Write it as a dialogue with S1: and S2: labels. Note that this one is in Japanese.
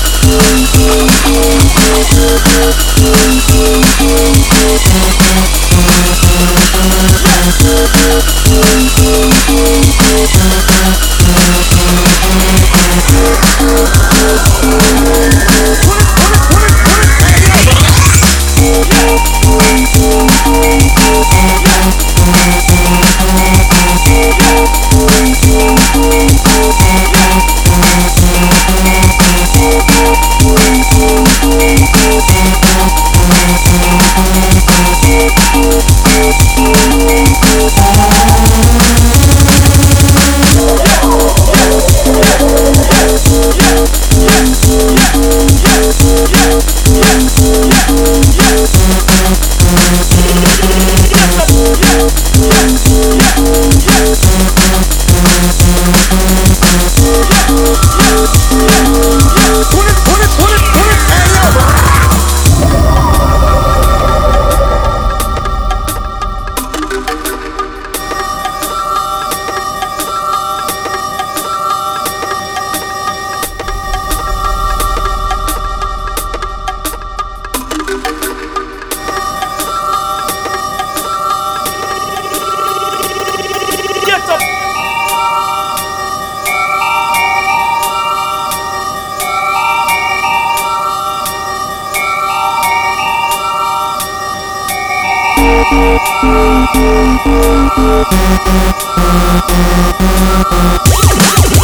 S1: Thank you. Thank Thank you.